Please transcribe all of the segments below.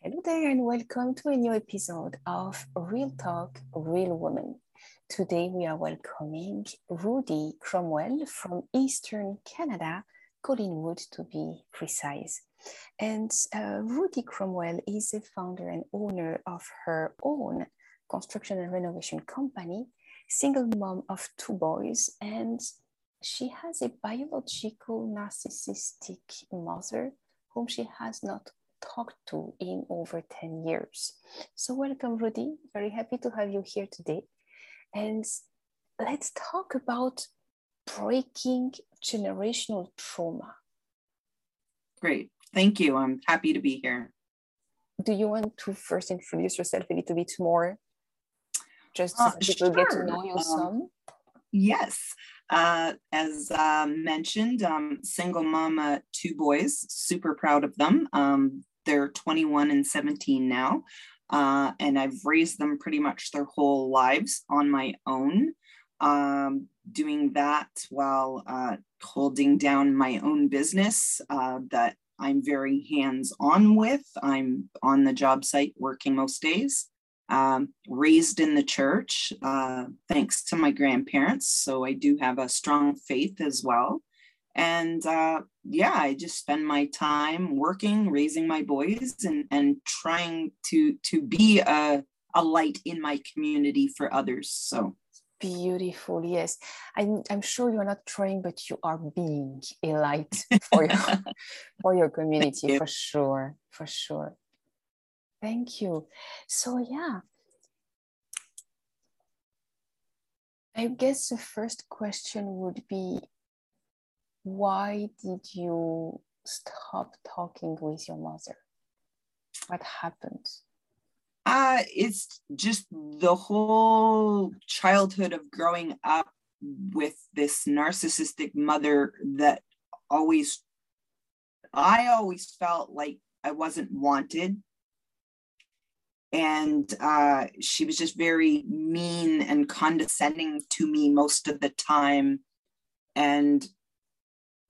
Hello there, and welcome to a new episode of Real Talk, Real Woman. Today we are welcoming Rudi Cromwell from Eastern Canada, Collingwood to be precise. And uh, Rudi Cromwell is the founder and owner of her own construction and renovation company, single mom of two boys, and she has a biological narcissistic mother whom she has not talked to in over 10 years. So, welcome, Rudi. Very happy to have you here today. And let's talk about breaking generational trauma. Great. Thank you. I'm happy to be here. Do you want to first introduce yourself a little bit more? Just so uh, people sure. get to know you um, some. Yes. Uh, as uh, mentioned, um, single mama, two boys, super proud of them. Um, they're 21 and 17 now. Uh, and I've raised them pretty much their whole lives on my own. Um, doing that while uh, holding down my own business uh, that I'm very hands on with. I'm on the job site working most days. Um, raised in the church, uh, thanks to my grandparents. So I do have a strong faith as well. And uh, yeah, I just spend my time working, raising my boys, and and trying to to be a a light in my community for others. So beautiful yes I'm, I'm sure you're not trying but you are being a light for your for your community you. for sure for sure Thank you. So, yeah, I guess the first question would be why did you stop talking with your mother? What happened? Uh, it's just the whole childhood of growing up with this narcissistic mother that always, I always felt like I wasn't wanted and uh, she was just very mean and condescending to me most of the time and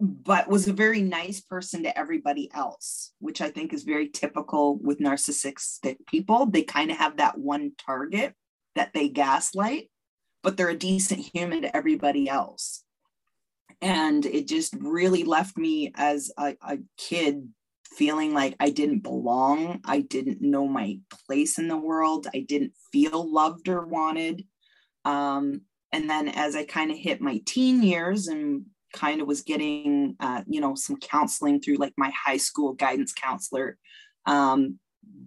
but was a very nice person to everybody else which i think is very typical with narcissistic people they kind of have that one target that they gaslight but they're a decent human to everybody else and it just really left me as a, a kid feeling like I didn't belong. I didn't know my place in the world. I didn't feel loved or wanted. Um, and then as I kind of hit my teen years and kind of was getting, uh, you know, some counseling through like my high school guidance counselor, um,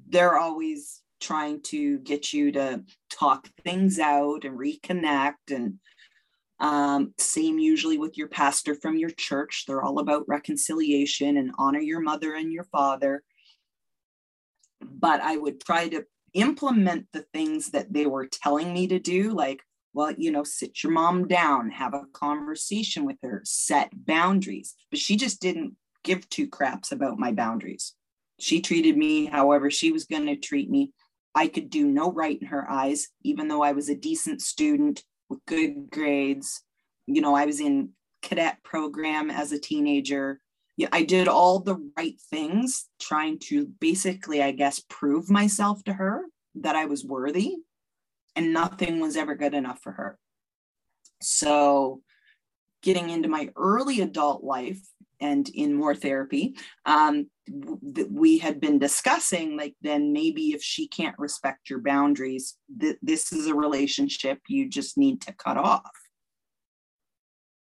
they're always trying to get you to talk things out and reconnect and um, same usually with your pastor from your church. They're all about reconciliation and honor your mother and your father. But I would try to implement the things that they were telling me to do, like, well, you know, sit your mom down, have a conversation with her, set boundaries. But she just didn't give two craps about my boundaries. She treated me however she was going to treat me. I could do no right in her eyes, even though I was a decent student, with good grades. You know, I was in cadet program as a teenager. Yeah, I did all the right things, trying to basically, I guess, prove myself to her that I was worthy, and nothing was ever good enough for her. So, getting into my early adult life and in more therapy, um, we had been discussing like then maybe if she can't respect your boundaries th- this is a relationship you just need to cut off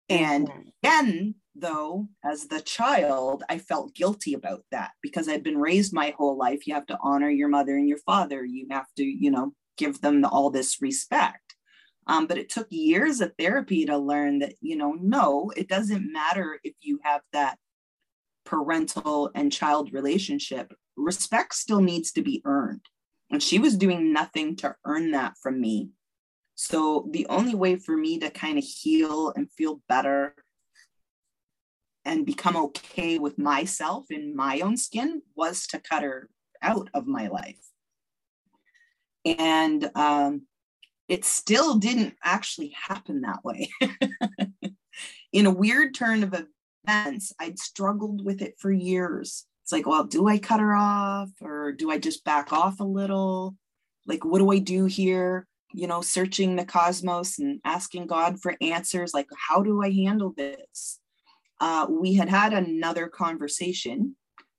and mm-hmm. again though as the child i felt guilty about that because i'd been raised my whole life you have to honor your mother and your father you have to you know give them all this respect um, but it took years of therapy to learn that you know no it doesn't matter if you have that parental and child relationship, respect still needs to be earned. And she was doing nothing to earn that from me. So the only way for me to kind of heal and feel better and become okay with myself in my own skin was to cut her out of my life. And um, it still didn't actually happen that way. in a weird turn of events, I'd struggled with it for years. it's like, well, do I cut her off or do I just back off a little? Like, what do I do here? You know, searching the cosmos and asking God for answers. Like, how do I handle this? Uh, we had had another conversation.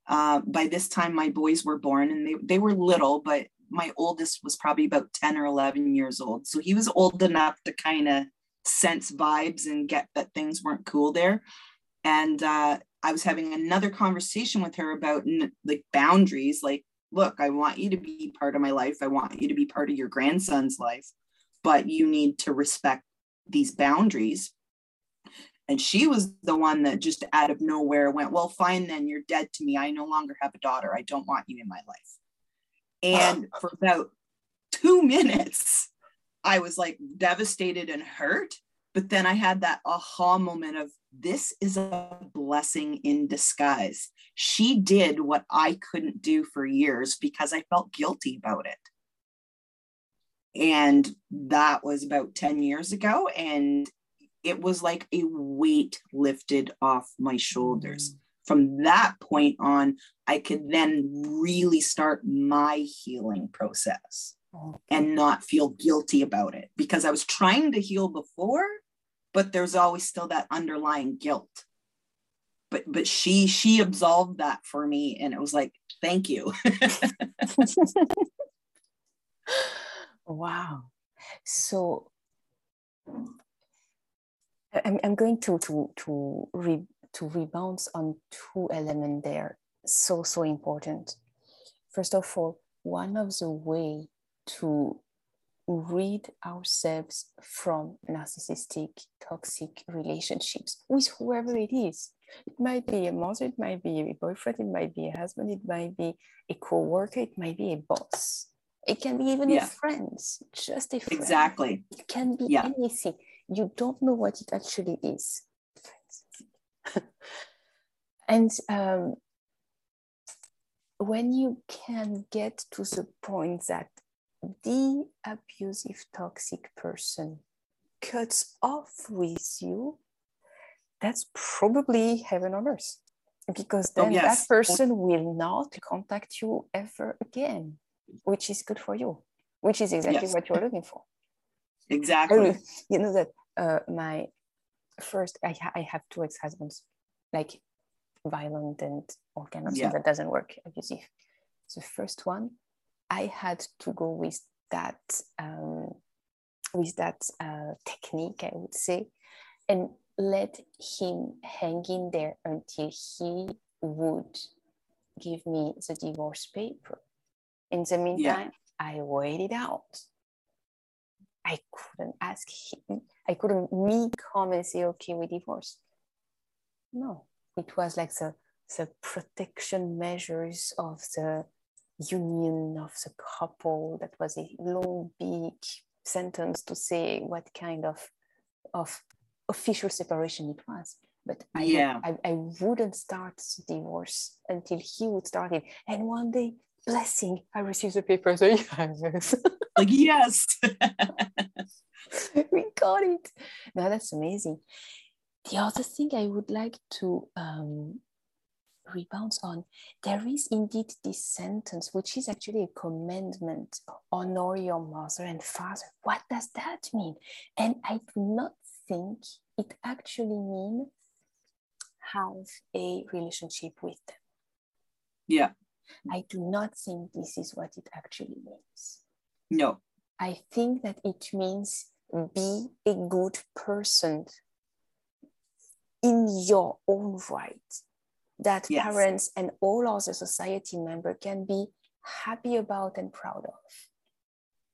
Uh, by this time, my boys were born and they, they were little, but my oldest was probably about 10 or 11 years old. So he was old enough to kind of sense vibes and get that things weren't cool there. And uh, I was having another conversation with her about like boundaries. Like, look, I want you to be part of my life. I want you to be part of your grandson's life, but you need to respect these boundaries. And she was the one that just out of nowhere went, Well, fine, then you're dead to me. I no longer have a daughter. I don't want you in my life. And for about two minutes, I was like devastated and hurt. But then I had that aha moment of this is a blessing in disguise. She did what I couldn't do for years because I felt guilty about it. And that was about 10 years ago. And it was like a weight lifted off my shoulders. From that point on, I could then really start my healing process and not feel guilty about it because I was trying to heal before, but there's always still that underlying guilt. But but she she absolved that for me and it was like, thank you. wow. So I'm, I'm going to to to re, to rebound on two elements there. So so important. First of all one of the way to rid ourselves from narcissistic toxic relationships with whoever it is. It might be a mother it might be a boyfriend it might be a husband it might be a co-worker it might be a boss. It can be even yeah. a friend just a friend. Exactly. It can be yeah. anything. You don't know what it actually is and um, when you can get to the point that the abusive toxic person cuts off with you that's probably heaven on earth because oh, then oh, yes. that person will not contact you ever again which is good for you which is exactly yes. what you're looking for exactly you know that uh, my first I, ha- I have two ex-husbands like violent and all kind of yeah. stuff that doesn't work abusive the first one. I had to go with that um, with that uh, technique i would say and let him hang in there until he would give me the divorce paper. In the meantime yeah. i waited out. I couldn't ask him. I couldn't me come and say okay we divorce no it was like the, the protection measures of the union of the couple. That was a long big sentence to say what kind of of official separation it was. But I, yeah. I, I wouldn't start divorce until he would start it. And one day blessing i received the papers so yes. Like yes. We got it. Now that's amazing the other thing I would like to um, rebound on, there is indeed this sentence, which is actually a commandment honor your mother and father. What does that mean? And I do not think it actually means have a relationship with them. Yeah. I do not think this is what it actually means. No. I think that it means be a good person in your own right that yes. parents and all other society member can be happy about and proud of.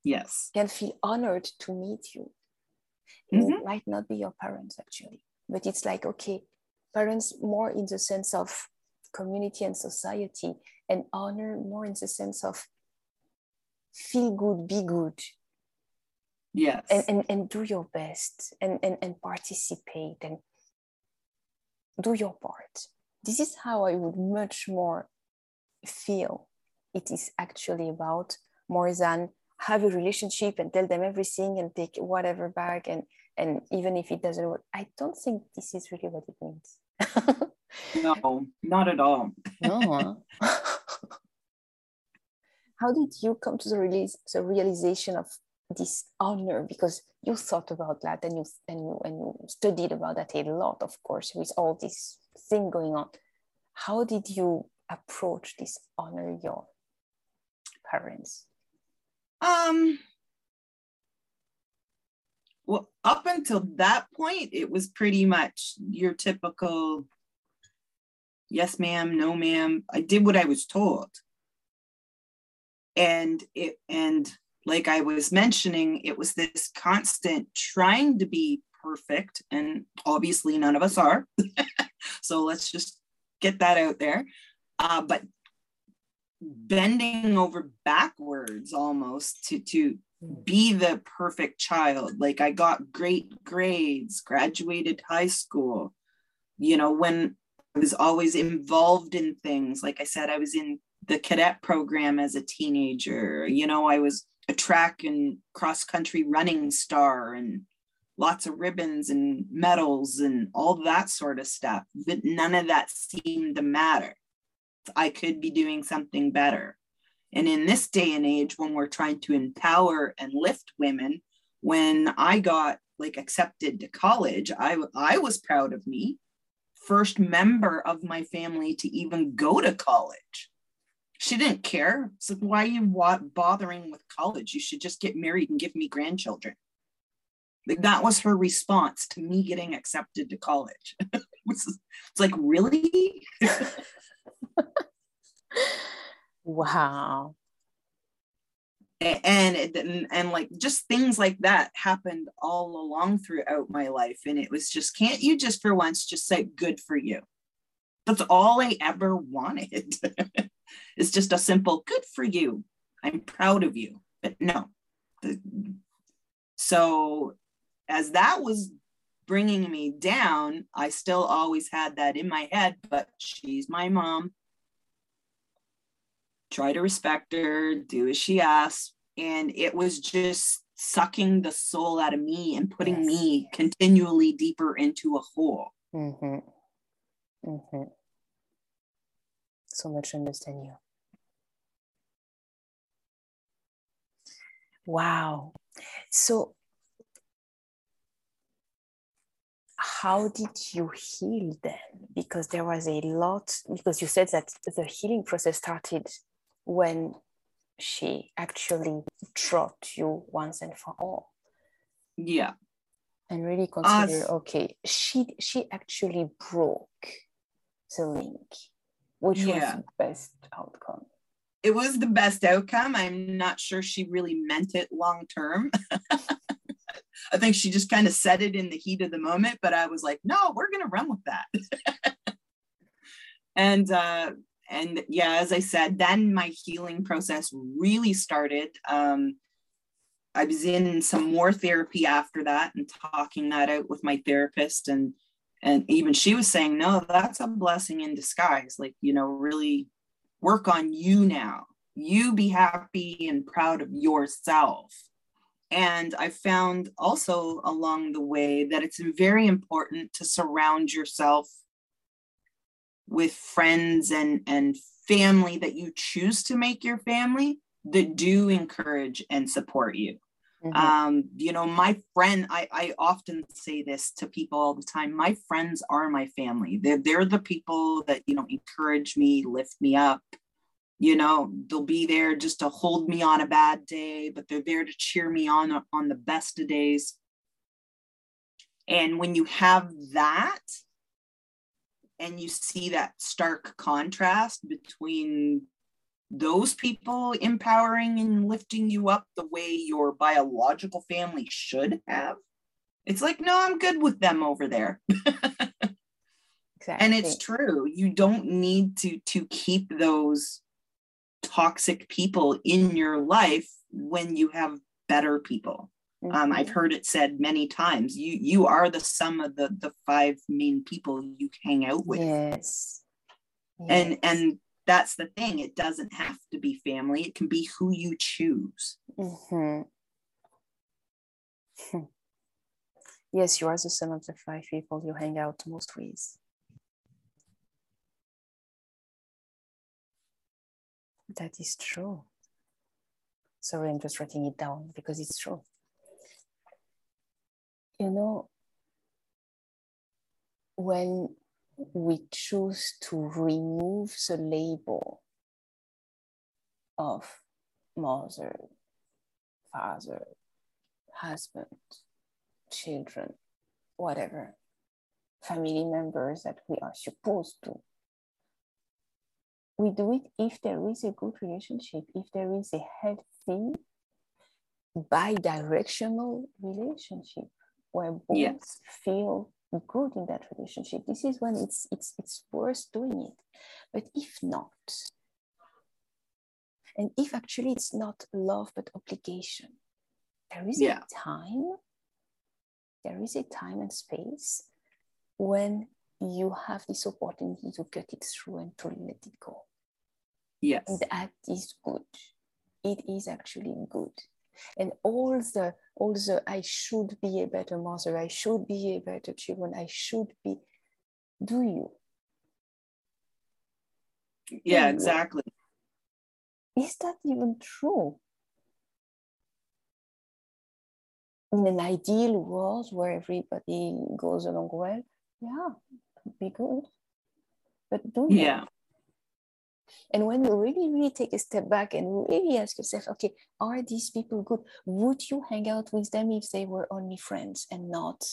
Yes. Can feel honored to meet you. Mm-hmm. it might not be your parents actually but it's like okay parents more in the sense of community and society and honor more in the sense of feel good be good. Yes. And, and, and do your best and, and, and participate and do your part. This is how I would much more feel it is actually about more than have a relationship and tell them everything and take whatever back and and even if it doesn't work i don't think this is really what it means no, not at all. no. How did you come to the release the realization of this honor? Because you thought about that and you and you and you studied about that a lot, of course, with all this thing going on. How did you approach this honor your parents? Um well, up until that point, it was pretty much your typical yes, ma'am, no, ma'am. I did what I was told. And it and like I was mentioning, it was this constant trying to be perfect. And obviously none of us are. so let's just get that out there. Uh, but bending over backwards almost to to be the perfect child. Like I got great grades, graduated high school. You know, when I was always involved in things, like I said, I was in the cadet program as a teenager. You know, I was a track and cross country running star and lots of ribbons and medals and all that sort of stuff. But none of that seemed to matter. I could be doing something better. And in this day and age, when we're trying to empower and lift women, when I got like accepted to college, I, I was proud of me. First member of my family to even go to college. She didn't care. So why are you bothering with college? You should just get married and give me grandchildren. Like that was her response to me getting accepted to college. it's like, really? wow and and, and like just things like that happened all along throughout my life and it was just can't you just for once just say good for you that's all i ever wanted it's just a simple good for you i'm proud of you but no so as that was bringing me down i still always had that in my head but she's my mom try to respect her, do as she asks. And it was just sucking the soul out of me and putting yes. me continually deeper into a hole. Mm-hmm. Mm-hmm. So much understand you. Wow. So, how did you heal then? Because there was a lot, because you said that the healing process started when she actually dropped you once and for all yeah and really consider okay she she actually broke the link which yeah. was the best outcome it was the best outcome i'm not sure she really meant it long term i think she just kind of said it in the heat of the moment but i was like no we're gonna run with that and uh and yeah, as I said, then my healing process really started. Um, I was in some more therapy after that and talking that out with my therapist and and even she was saying no that's a blessing in disguise. Like you know really work on you now. You be happy and proud of yourself. And i found also along the way that it's very important to surround yourself with friends and and family that you choose to make your family that do encourage and support you mm-hmm. um you know my friend I, I often say this to people all the time my friends are my family. They're, they're the people that you know encourage me lift me up. You know they'll be there just to hold me on a bad day but they're there to cheer me on on the best of days. And when you have that and you see that stark contrast between those people empowering and lifting you up the way your biological family should have it's like no i'm good with them over there exactly. and it's true you don't need to to keep those toxic people in your life when you have better people Mm-hmm. Um, I've heard it said many times. You you are the sum of the the five main people you hang out with. Yes. yes. And and that's the thing. It doesn't have to be family, it can be who you choose. Mm-hmm. Yes, you are the sum of the five people you hang out most with. That is true. Sorry, I'm just writing it down because it's true. You know, when we choose to remove the label of mother, father, husband, children, whatever, family members that we are supposed to. We do it if there is a good relationship, if there is a healthy, bi directional relationship where both yes. feel good in that relationship. This is when it's it's it's worth doing it. But if not, and if actually it's not love but obligation, there is yeah. a time, there is a time and space when you have this opportunity to cut it through and to let it go. Yes. And that is good. It is actually good. And all the all the I should be a better mother, I should be a better children, I should be. Do you? Yeah, exactly. Is that even true? In an ideal world where everybody goes along well, yeah, be good. But don't yeah. And when you really, really take a step back and really ask yourself, okay, are these people good? Would you hang out with them if they were only friends and not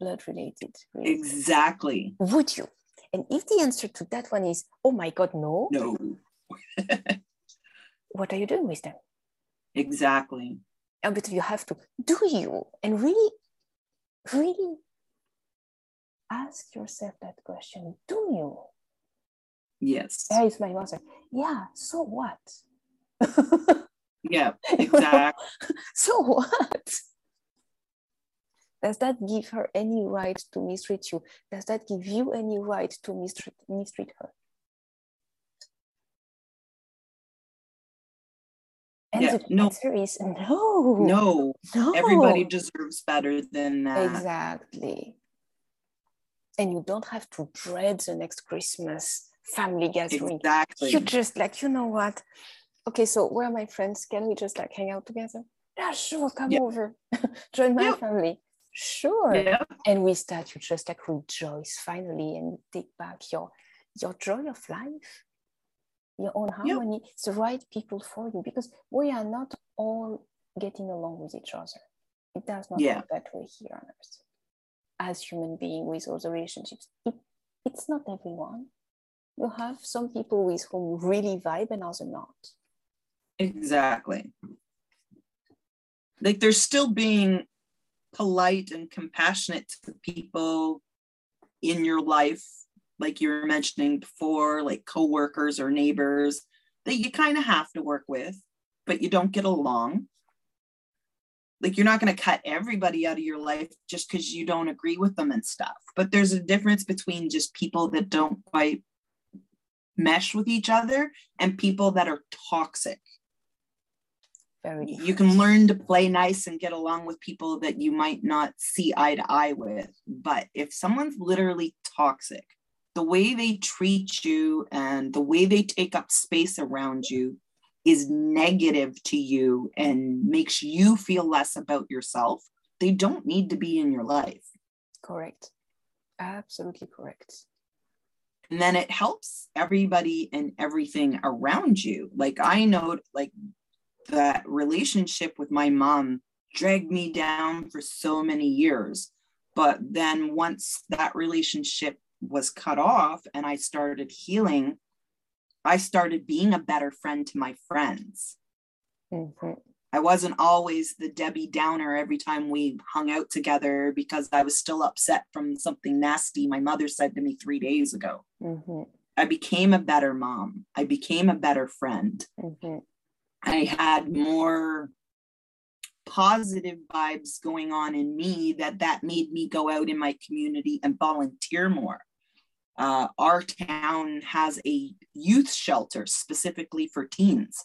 blood related? Really? Exactly. Would you? And if the answer to that one is, oh my God, no. No. what are you doing with them? Exactly. And but you have to, do you? And really, really ask yourself that question do you? Yes. There is my mother. Yeah, so what? yeah, exactly. so what? Does that give her any right to mistreat you? Does that give you any right to mistreat, mistreat her? And yeah, the no. answer is no. No. No. Everybody deserves better than that. Exactly. And you don't have to dread the next Christmas family gathering. Exactly. You just like, you know what? Okay, so where are my friends? Can we just like hang out together? Yeah, sure, come yep. over. Join my yep. family. Sure. Yep. And with that, you just like rejoice finally and take back your your joy of life, your own harmony. It's the right people for you because we are not all getting along with each other. It does not yeah. work that way here on earth. As human being with all the relationships, it, it's not everyone you have some people with whom you really vibe and others not. Exactly. Like there's still being polite and compassionate to the people in your life, like you were mentioning before, like coworkers or neighbors that you kind of have to work with, but you don't get along. Like you're not going to cut everybody out of your life just because you don't agree with them and stuff. But there's a difference between just people that don't quite mesh with each other and people that are toxic. Very you can learn to play nice and get along with people that you might not see eye to eye with. But if someone's literally toxic, the way they treat you and the way they take up space around you is negative to you and makes you feel less about yourself, they don't need to be in your life. Correct. Absolutely correct and then it helps everybody and everything around you. Like i know like that relationship with my mom dragged me down for so many years. But then once that relationship was cut off and i started healing i started being a better friend to my friends. Mm-hmm. I wasn't always the Debbie Downer every time we hung out together because I was still upset from something nasty my mother said to me three days ago. Mm-hmm. I became a better mom. I became a better friend. Mm-hmm. I had more positive vibes going on in me that that made me go out in my community and volunteer more. Uh, our town has a youth shelter specifically for teens.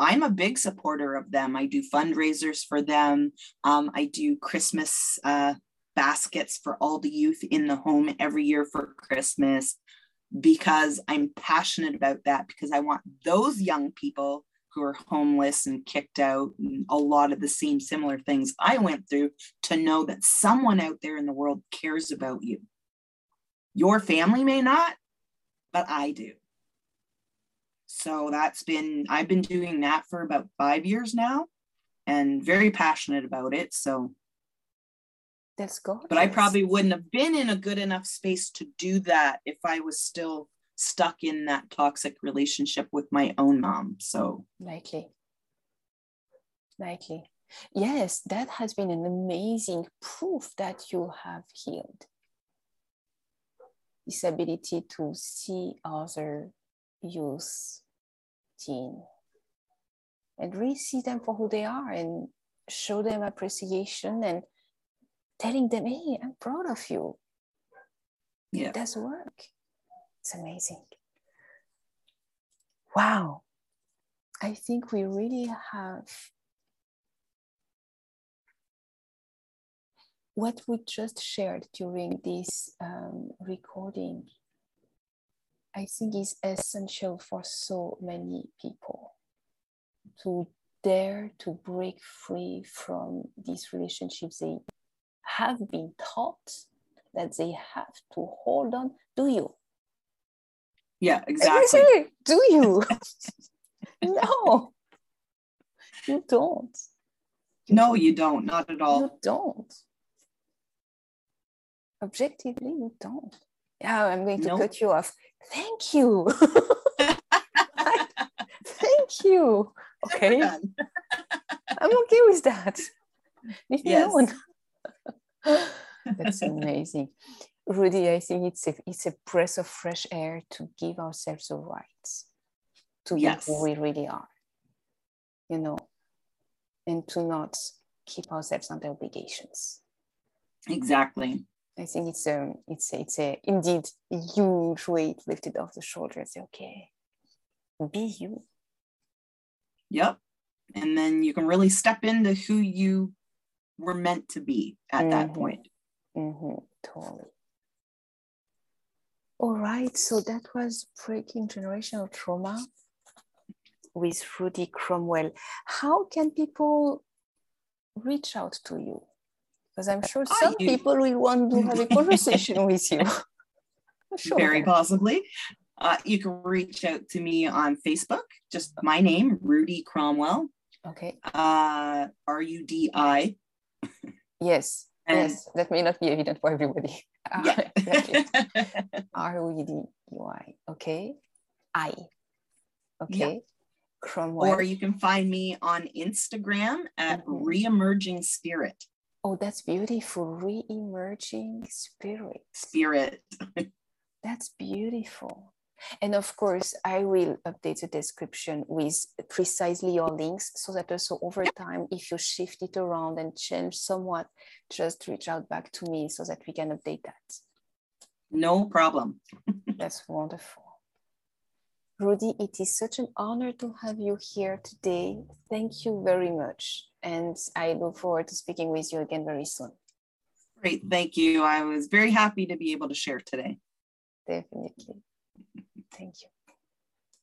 I'm a big supporter of them. I do fundraisers for them. Um, I do Christmas uh, baskets for all the youth in the home every year for Christmas. because I'm passionate about that because I want those young people who are homeless and kicked out and a lot of the same similar things I went through to know that someone out there in the world cares about you. Your family may not, but I do. So that's been, I've been doing that for about five years now and very passionate about it. So that's good. But I probably wouldn't have been in a good enough space to do that if I was still stuck in that toxic relationship with my own mom. So likely. Likely. Yes, that has been an amazing proof that you have healed. This ability to see other youth, teen, and really see them for who they are and show them appreciation and telling them, hey, I'm proud of you. Yeah. It does work. It's amazing. Wow. I think we really have what we just shared during this um, recording. I think is essential for so many people to dare to break free from these relationships they have been taught that they have to hold on. Do you? Yeah, exactly. Do you? no, you don't. No, you don't. Not at all. You don't. Objectively, you don't. Yeah, I'm going to cut you off. Thank you. Thank you. Okay. I'm okay with that. Leave me yes. alone. That's amazing. Rudi, I think it's a, it's a breath of fresh air to give ourselves the right to yes. be who we really are, you know, and to not keep ourselves under obligations. Exactly. I think it's a, um, it's a, it's a indeed huge weight lifted off the shoulders. Okay, be you. Yep. And then you can really step into who you were meant to be at mm-hmm. that point. Mm-hmm. Totally. All right, so that was breaking generational trauma with Rudi Cromwell. How can people reach out to you? Because I'm sure some you... people will want to have a conversation with you. Sure. Very possibly. Uh, you can reach out to me on Facebook, just my name, Rudi Cromwell. Okay. Uh, R U D I Yes, and yes, that may not be evident for everybody. Yeah. R O D U I. Okay. I. Okay. Yeah. Cromwell. Or you can find me on Instagram at mm-hmm. Reemerging Spirit. Oh, that's beautiful. Re-emerging spirit. Spirit. that's beautiful. And of course, I will update the description with precisely your links so that also over time, if you shift it around and change somewhat, just reach out back to me so that we can update that. No problem. That's wonderful. Rudi, it is such an honor to have you here today. Thank you very much. And I look forward to speaking with you again very soon. Great. Thank you. I was very happy to be able to share today. Definitely. Thank you.